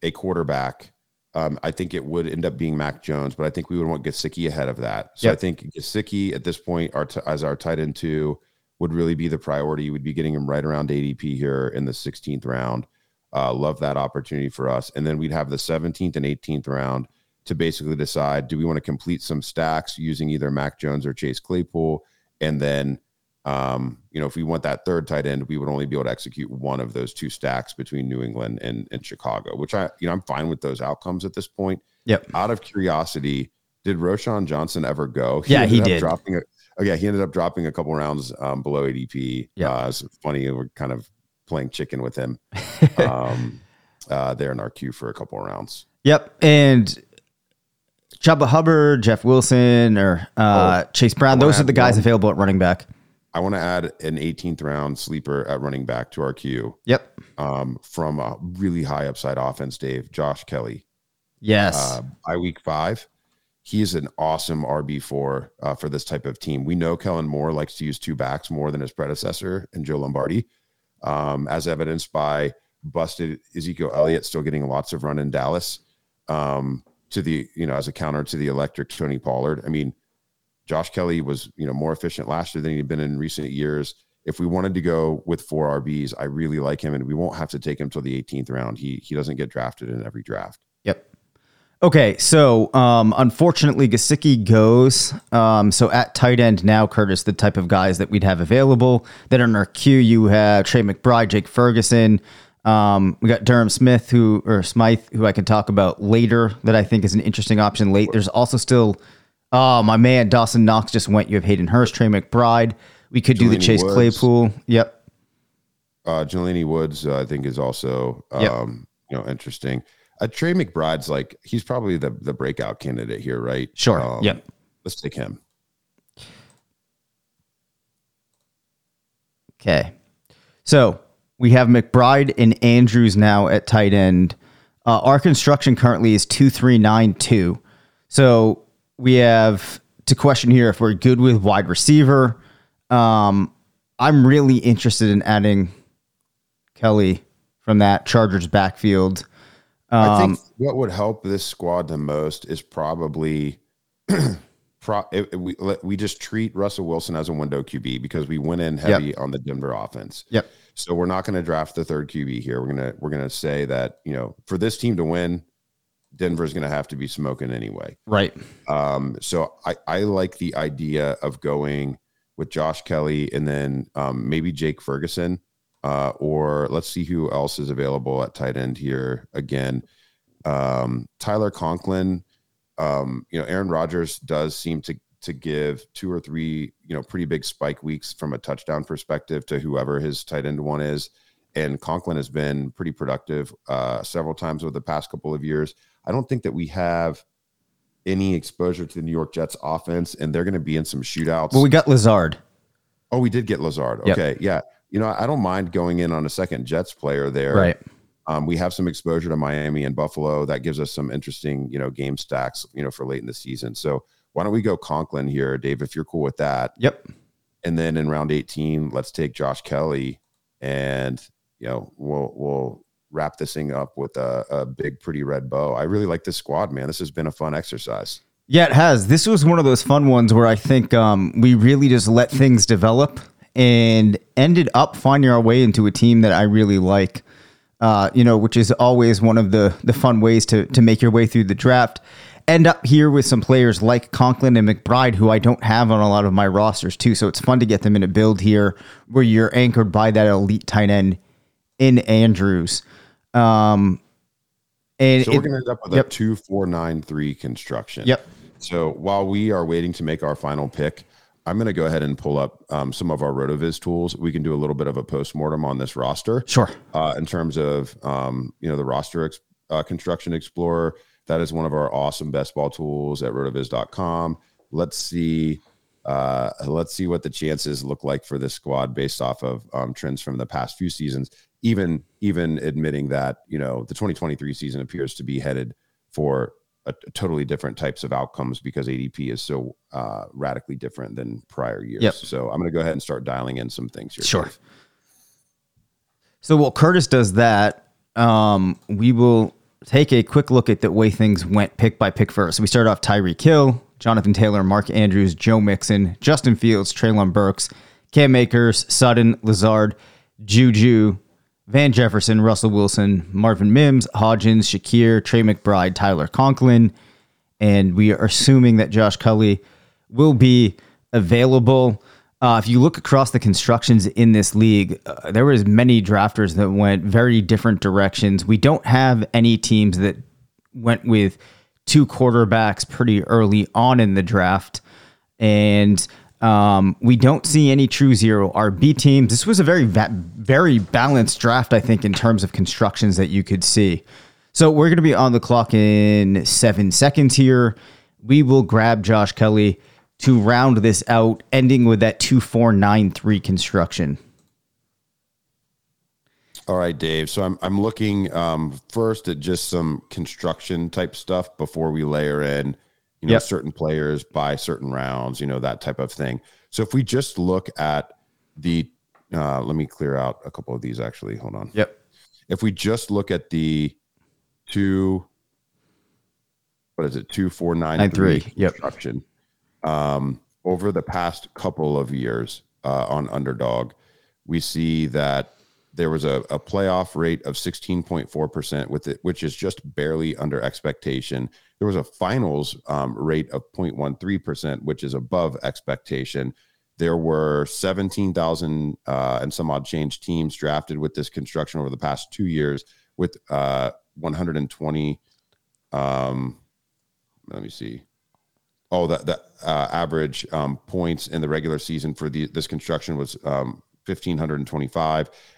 a quarterback, um, I think it would end up being Mac Jones, but I think we would want Gesicki ahead of that. So I think Gesicki at this point, our t- as our tight end two, would really be the priority. We'd be getting him right around ADP here in the 16th round. Uh, love that opportunity for us, and then we'd have the 17th and 18th round to basically decide: do we want to complete some stacks using either Mac Jones or Chase Claypool? And then, um, you know, if we want that third tight end, we would only be able to execute one of those two stacks between New England and, and Chicago, which I, you know, I'm fine with those outcomes at this point. Yep. Out of curiosity, did Roschon Johnson ever go? Yeah, he did. Dropping a, yeah, he ended up dropping a couple rounds um, below ADP. Yeah. Uh, it's funny. We're kind of playing chicken with him um, uh, there in our queue for a couple rounds. Yep. And Chuba Hubbard, Jeff Wilson, or uh, Chase Brown, those are the guys one. available at running back. I want to add an 18th round sleeper at running back to our queue Yep. um, from a really high upside offense, Dave, Josh Kelley. Yes. uh, by week five. He's an awesome RB4 uh, for this type of team. We know Kellen Moore likes to use two backs more than his predecessor and Joe Lombardi, um, as evidenced by busted Ezekiel Elliott still getting lots of run in Dallas um, to the, you know, as a counter to the electric Tony Pollard. I mean, Josh Kelley was, you know, more efficient last year than he'd been in recent years. If we wanted to go with four RBs, I really like him, and we won't have to take him till the 18th round. He he doesn't get drafted in every draft. Okay, so um, unfortunately, Gesicki goes. Um, so at tight end now, Curtis, the type of guys that we'd have available. Then on our queue, you have Trey McBride, Jake Ferguson. Um, we got Durham Smith, who or Smythe, who I can talk about later. That I think is an interesting option late. There's also still, oh my man, Dawson Knox just went. You have Hayden Hurst, Trey McBride. We could do the Chase Woods. Claypool. Yep. uh Jelani Woods, uh, I think, is also um, Yep. you know interesting. A Trey McBride's like he's probably the the breakout candidate here, right? Sure. Um, yep. Let's take him. Okay. So we have McBride and Andrews now at tight end. Uh, our construction currently is two three nine two. So we have to question here if we're good with wide receiver. Um, I'm really interested in adding Kelley from that Chargers backfield. I Um, think what would help this squad the most is probably pro, it, it- we we just treat Russell Wilson as a window QB because we went in heavy on the Denver offense. Yep. So we're not going to draft the third QB here. We're gonna we're gonna say that you know for this team to win, Denver's going to have to be smoking anyway. Right. Um, so I, I like the idea of going with Josh Kelley and then um, maybe Jake Ferguson, uh, or let's see who else is available at tight end here again. Um, Tyler Conklin, um, you know, Aaron Rodgers does seem to to give two or three, you know, pretty big spike weeks from a touchdown perspective to whoever his tight end one is. And Conklin has been pretty productive uh, several times over the past couple of years. I don't think that we have any exposure to the New York Jets offense, and they're going to be in some shootouts. Well, we got Lazard. oh, we did get Lazard. Yep. Okay, yeah. You know, I don't mind going in on a second Jets player there. Right. Um, we have some exposure to Miami and Buffalo. That gives us some interesting, you know, game stacks, you know, for late in the season. So why don't we go Conklin here, Dave, if you're cool with that? Yep. And then in round 18, let's take Josh Kelley and you know, we'll we'll wrap this thing up with a, a big pretty red bow. I really like this squad, man. This has been a fun exercise. Yeah, it has. This was one of those fun ones where I think um, we really just let things develop and ended up finding our way into a team that I really like. Uh, you know, which is always one of the the fun ways to to make your way through the draft. End up here with some players like Conklin and McBride, who I don't have on a lot of my rosters too. So it's fun to get them in a build here where you're anchored by that elite tight end in Andrews. Um, and So we're going to end up with yep. a two four nine three construction. Yep. So while we are waiting to make our final pick, I'm going to go ahead and pull up um, some of our Rotoviz tools. We can do a little bit of a postmortem on this roster. Sure. Uh, in terms of um, you know the roster ex- uh, construction explorer, that is one of our awesome best ball tools at rotoviz.com. Let's see. Uh, let's see what the chances look like for this squad based off of um, trends from the past few seasons. Even even admitting that you know the 2023 season appears to be headed for a, a totally different types of outcomes because ADP is so uh, radically different than prior years. Yep. So I'm going to go ahead and start dialing in some things here. Sure. Dave. So while Curtis does that, um, we will take a quick look at the way things went pick by pick first. So we start off Tyreek Hill, Jonathan Taylor, Mark Andrews, Joe Mixon, Justin Fields, Treylon Burks, Cam Akers, Sutton, Lazard, Juju, Van Jefferson, Russell Wilson, Marvin Mims, Hodgins, Shakir, Trey McBride, Tyler Conklin, and we are assuming that Josh Kelley will be available. Uh, if you look across the constructions in this league, uh, there was many drafters that went very different directions. We don't have any teams that went with two quarterbacks pretty early on in the draft, and um, we don't see any true zero RB teams. This was a very very balanced draft, I think, in terms of constructions that you could see. So we're going to be on the clock in seven seconds here. We will grab Josh Kelley to round this out, ending with that two four nine three construction. All right, Dave. So I'm I'm looking um, first at just some construction type stuff before we layer in, you know, Yep. certain players by certain rounds, you know, that type of thing. So if we just look at the, uh, let me clear out a couple of these actually. Hold on. Yep. If we just look at the two, what is it, two four nine Nine three three, yep. construction, um, over the past couple of years uh, on Underdog, we see that there was a, a playoff rate of 16.4% with it, which is just barely under expectation. There was a finals um, rate of 0.13%, which is above expectation. There were 17,000 uh, and some odd change teams drafted with this construction over the past two years with uh, 120. Um, let me see. Oh, that the uh, average um, points in the regular season for the this construction was um, fifteen hundred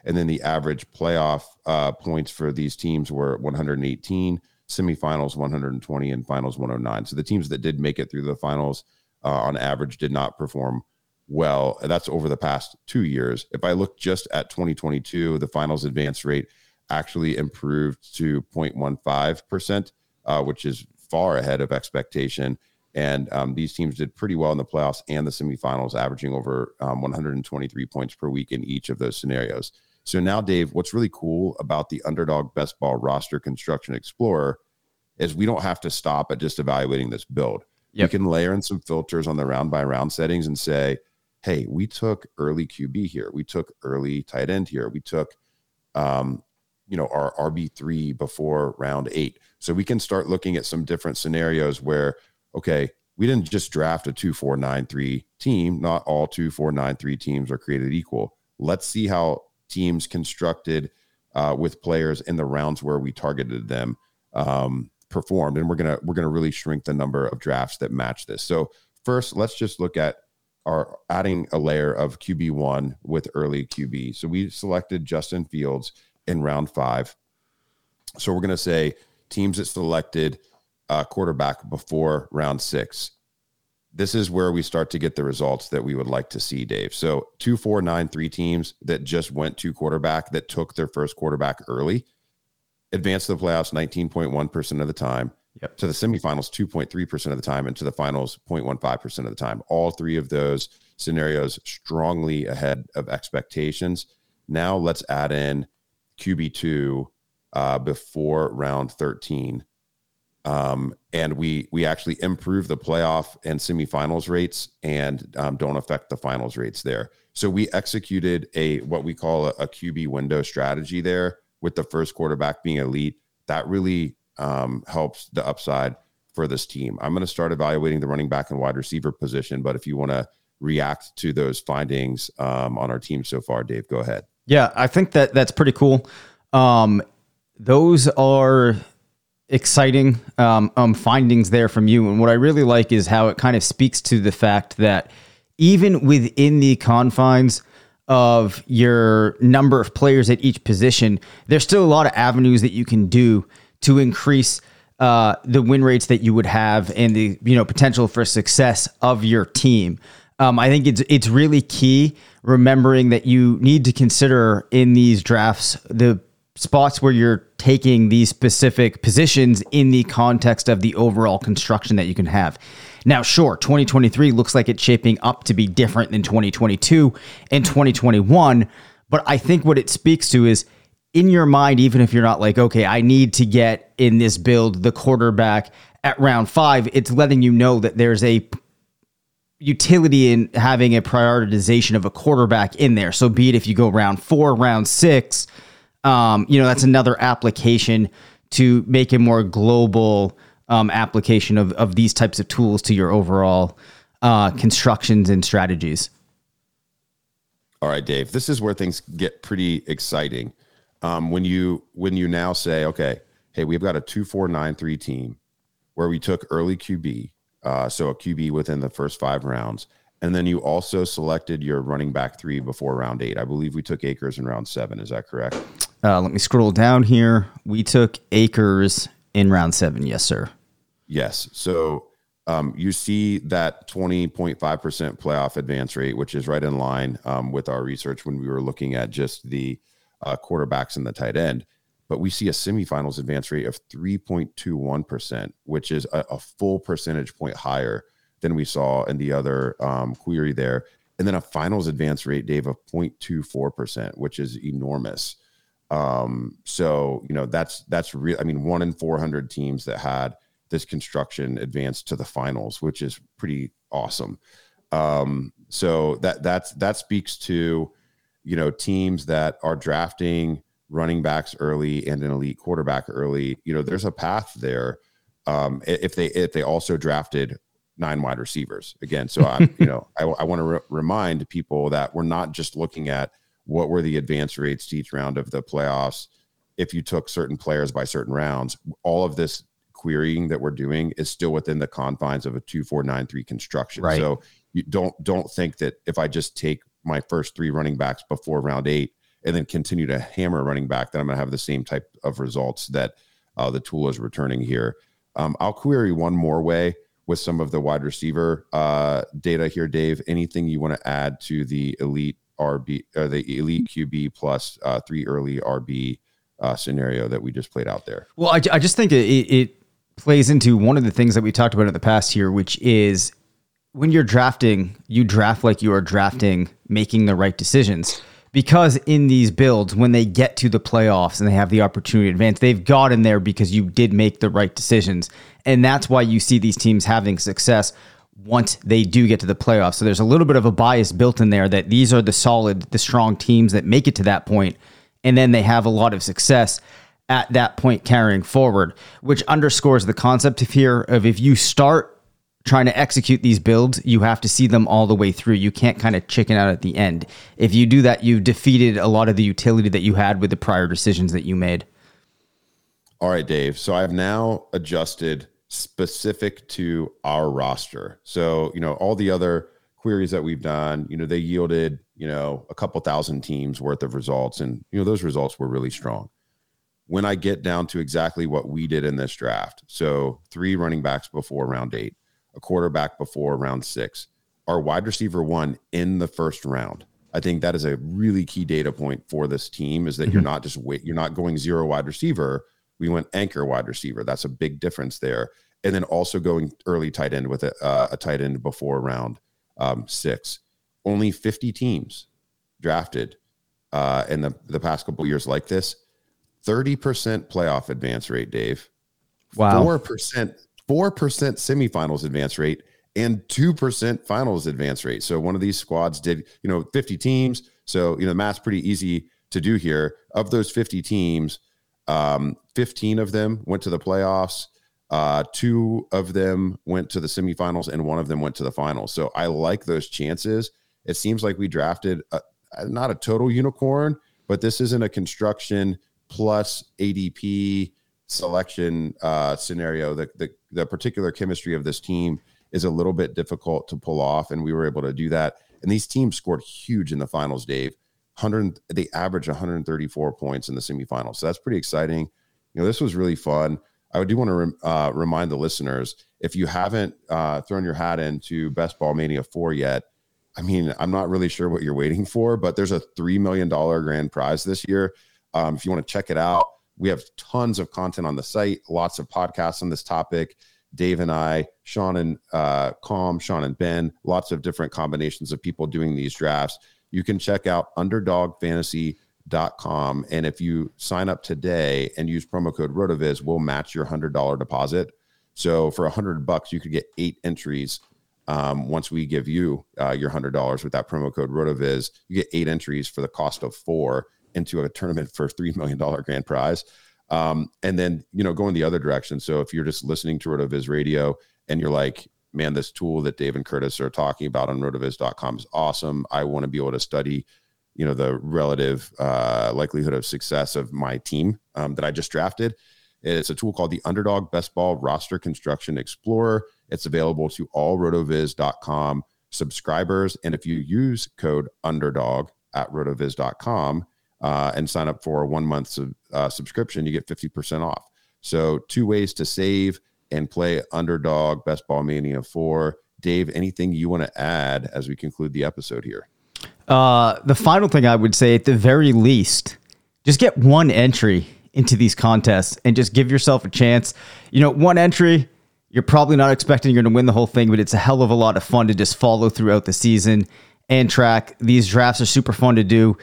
and then the average playoff uh, points for these teams were one hundred and eighteen, semifinals one hundred and twenty, and finals one hundred nine. So the teams that did make it through the finals uh, on average did not perform well. That's over the past two years. If I look just at 2022, the finals advance rate actually improved to 0.15%, uh, which is far ahead of expectation. And um, these teams did pretty well in the playoffs and the semifinals, averaging over um, 123 points per week in each of those scenarios. So now, Dave, what's really cool about the underdog best ball roster construction explorer is we don't have to stop at just evaluating this build. Yep. We can layer in some filters on the round by round settings and say, hey, we took early QB here. We took early tight end here. We took, um, you know, our RB3 before round eight. So we can start looking at some different scenarios where, okay, we didn't just draft a two, four, nine, three team. Not all two, four, nine, three teams are created equal. Let's see how teams constructed uh, with players in the rounds where we targeted them um, performed, and we're gonna we're gonna really shrink the number of drafts that match this. So first, let's just look at our adding a layer of QB one with early QB. So we selected Justin Fields in round five. So we're gonna say teams that selected uh, quarterback before round six this is where we start to get the results that we would like to see, Dave. So two, four, nine, three teams that just went to quarterback that took their first quarterback early, advanced to the playoffs 19.1% of the time. Yep. To the semifinals, 2.3% of the time, and to the finals, 0.15% of the time. All three of those scenarios strongly ahead of expectations. Now let's add in QB2 uh, before round 13 um, and we we actually improve the playoff and semifinals rates and um, don't affect the finals rates there. So we executed a what we call a, a, QB window strategy there with the first quarterback being elite. That really um, helps the upside for this team. I'm going to start evaluating the running back and wide receiver position, but if you want to react to those findings um, on our team so far, Dave, go ahead. Yeah, I think that that's pretty cool. Um, those are exciting um, um, findings there from you. And what I really like is how it kind of speaks to the fact that even within the confines of your number of players at each position, there's still a lot of avenues that you can do to increase uh, the win rates that you would have and the you know potential for success of your team. Um, I think it's it's really key remembering that you need to consider in these drafts the spots where you're taking these specific positions in the context of the overall construction that you can have. Now, sure, 2023 looks like it's shaping up to be different than 2022 and 2021, but I think what it speaks to is in your mind, even if you're not like, okay, I need to get in this build the quarterback at round five, it's letting you know that there's a utility in having a prioritization of a quarterback in there. So, be it if you go round four, round six, um, you know, that's another application to make a more global um, application of, of these types of tools to your overall uh, constructions and strategies. All right, Dave. This is where things get pretty exciting. Um, when you when you now say, okay, hey, we've got a two four nine three team where we took early QB, uh, so a QB within the first five rounds, and then you also selected your running back three before round eight. I believe we took Akers in round seven. Is that correct? Uh, let me scroll down here. We took Akers in round seven. Yes, sir. Yes. So um, you see that 20.5% playoff advance rate, which is right in line um, with our research when we were looking at just the uh, quarterbacks and the tight end. But we see a semifinals advance rate of 3.21%, which is a, a full percentage point higher than we saw in the other um, query there. And then a finals advance rate, Dave, of 0.24%, which is enormous. Um, so you know that's that's real. I mean, one in 400 teams that had this construction advance to the finals, which is pretty awesome. Um, so that that's that speaks to you know teams that are drafting running backs early and an elite quarterback early. You know, there's a path there. Um, if they if they also drafted nine wide receivers again. So I'm you know I, I want to re- remind people that we're not just looking at what were the advance rates to each round of the playoffs if you took certain players by certain rounds all of this querying that we're doing is still within the confines of a 2493 construction right. so you don't don't think that if i just take my first three running backs before round eight and then continue to hammer running back that i'm going to have the same type of results that uh, the tool is returning here um, i'll query one more way with some of the wide receiver uh, data here, Dave. Anything you want to add to the elite RB or the elite QB plus uh, three early RB uh, scenario that we just played out there? Well, I, I just think it, it plays into one of the things that we talked about in the past here, which is when you're drafting, you draft like you are drafting, making the right decisions. Because in these builds, when they get to the playoffs and they have the opportunity to advance, they've gotten there because you did make the right decisions. And that's why you see these teams having success once they do get to the playoffs. So there's a little bit of a bias built in there that these are the solid, the strong teams that make it to that point, and then they have a lot of success at that point carrying forward, which underscores the concept of here of if you start trying to execute these builds, you have to see them all the way through. You can't kind of chicken out at the end. If you do that, you've defeated a lot of the utility that you had with the prior decisions that you made. All right, Dave. So I've now adjusted specific to our roster. So, you know, all the other queries that we've done, you know, they yielded, you know, a couple thousand teams worth of results. And, you know, those results were really strong. When I get down to exactly what we did in this draft, so three running backs before round eight, a quarterback before round six, our wide receiver one in the first round. I think that is a really key data point for this team is that mm-hmm. you're not just wait, you're not going zero wide receiver. We went anchor wide receiver. That's a big difference there. And then also going early tight end with a, uh, a tight end before round um, six. Only 50 teams drafted uh, in the, the past couple years like this. 30% playoff advance rate, Dave. Wow. 4% 4% semifinals advance rate and 2% finals advance rate. So one of these squads did, you know, 50 teams. So, you know, the math's pretty easy to do here. Of those 50 teams, um, 15 of them went to the playoffs. Uh, two of them went to the semifinals and one of them went to the finals. So I like those chances. It seems like we drafted a, not a total unicorn, but this isn't a construction plus ADP selection uh, scenario, the, the, the particular chemistry of this team is a little bit difficult to pull off, and we were able to do that. And these teams scored huge in the finals, Dave. 100, they averaged 134 points in the semifinals, so that's pretty exciting. You know, this was really fun. I do want to rem, uh, remind the listeners if you haven't uh, thrown your hat into Best Ball Mania 4 yet, I mean, I'm not really sure what you're waiting for, but there's a $3 million grand prize this year. Um, if you want to check it out, we have tons of content on the site, lots of podcasts on this topic. Dave and I, Sean and uh, Calm, Sean and Ben, lots of different combinations of people doing these drafts. You can check out underdogfantasy.com. And if you sign up today and use promo code RotoViz, we'll match your $100 deposit. So for 100 bucks, you could get eight entries. Um, once we give you uh, your $100 with that promo code RotoViz, you get eight entries for the cost of four into a tournament for $3 million grand prize. Um, and then, you know, going the other direction. So if you're just listening to RotoViz radio and you're like, man, this tool that Dave and Curtis are talking about on rotoviz.com is awesome. I want to be able to study, you know, the relative uh, likelihood of success of my team um, that I just drafted. It's a tool called the Underdog Best Ball Roster Construction Explorer. It's available to all rotoviz.com subscribers. And if you use code underdog at rotoviz.com, uh, and sign up for a one month sub, uh, subscription, you get 50% off. So, two ways to save and play underdog best ball mania 4. Dave, anything you want to add as we conclude the episode here? Uh, the final thing I would say, at the very least, just get one entry into these contests and just give yourself a chance. You know, one entry, you're probably not expecting you're going to win the whole thing, but it's a hell of a lot of fun to just follow throughout the season and track. These drafts are super fun to do.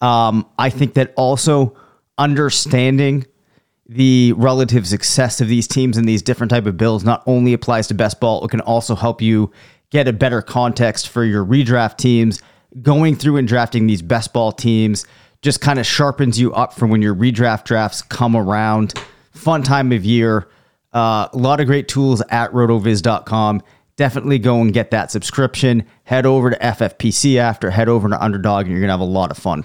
Um, I think that also understanding the relative success of these teams and these different type of bills not only applies to best ball, it can also help you get a better context for your redraft teams. Going through and drafting these best ball teams just kind of sharpens you up for when your redraft drafts come around. Fun time of year. Uh, a lot of great tools at rotoviz.com. Definitely go and get that subscription. Head over to FFPC after, head over to Underdog, and you're going to have a lot of fun.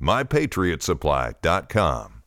mypatriotsupply.com.